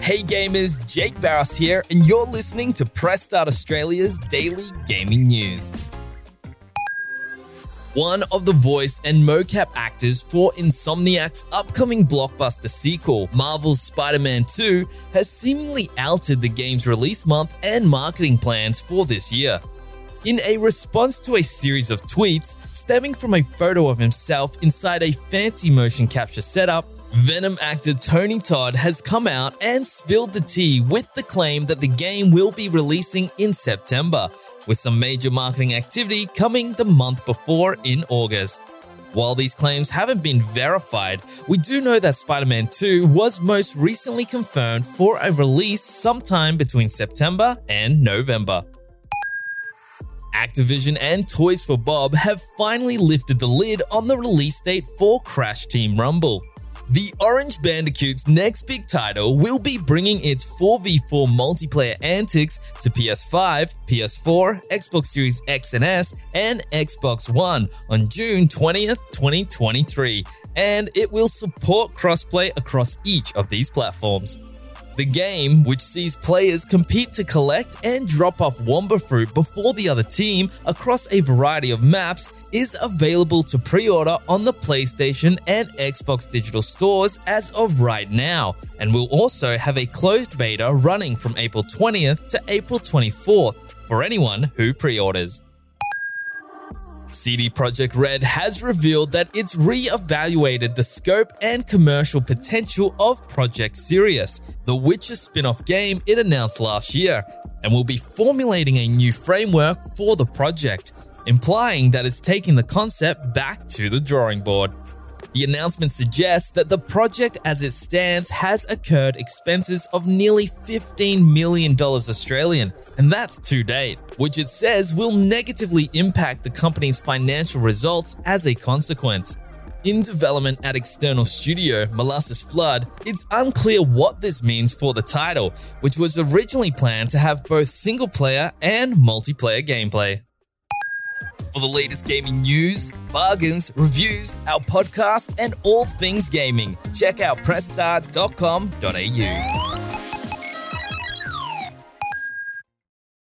Hey gamers, Jake Barros here, and you're listening to Press Start Australia's daily gaming news. One of the voice and mocap actors for Insomniac's upcoming blockbuster sequel, Marvel's Spider Man 2, has seemingly altered the game's release month and marketing plans for this year. In a response to a series of tweets stemming from a photo of himself inside a fancy motion capture setup, Venom actor Tony Todd has come out and spilled the tea with the claim that the game will be releasing in September, with some major marketing activity coming the month before in August. While these claims haven't been verified, we do know that Spider Man 2 was most recently confirmed for a release sometime between September and November. Activision and Toys for Bob have finally lifted the lid on the release date for Crash Team Rumble. The Orange Bandicoot's next big title will be bringing its 4v4 multiplayer antics to PS5, PS4, Xbox Series X and S, and Xbox One on June 20th, 2023, and it will support crossplay across each of these platforms. The game, which sees players compete to collect and drop off Wumpa fruit before the other team across a variety of maps, is available to pre order on the PlayStation and Xbox digital stores as of right now, and will also have a closed beta running from April 20th to April 24th for anyone who pre orders. CD Projekt Red has revealed that it's re-evaluated the scope and commercial potential of Project Sirius, the Witcher spin-off game it announced last year, and will be formulating a new framework for the project, implying that it's taking the concept back to the drawing board. The announcement suggests that the project as it stands has incurred expenses of nearly $15 million Australian, and that's to date, which it says will negatively impact the company's financial results as a consequence. In development at external studio Molasses Flood, it's unclear what this means for the title, which was originally planned to have both single player and multiplayer gameplay. For the latest gaming news, bargains, reviews, our podcast, and all things gaming, check out pressstart.com.au.